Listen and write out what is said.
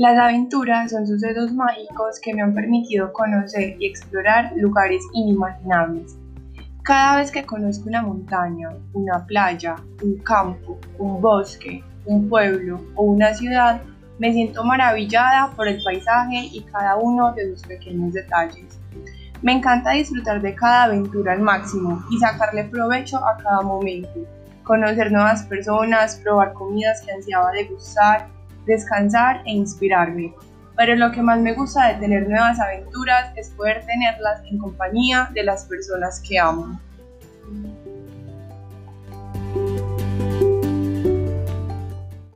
Las aventuras son sucesos mágicos que me han permitido conocer y explorar lugares inimaginables. Cada vez que conozco una montaña, una playa, un campo, un bosque, un pueblo o una ciudad, me siento maravillada por el paisaje y cada uno de sus pequeños detalles. Me encanta disfrutar de cada aventura al máximo y sacarle provecho a cada momento, conocer nuevas personas, probar comidas que ansiaba degustar descansar e inspirarme. Pero lo que más me gusta de tener nuevas aventuras es poder tenerlas en compañía de las personas que amo.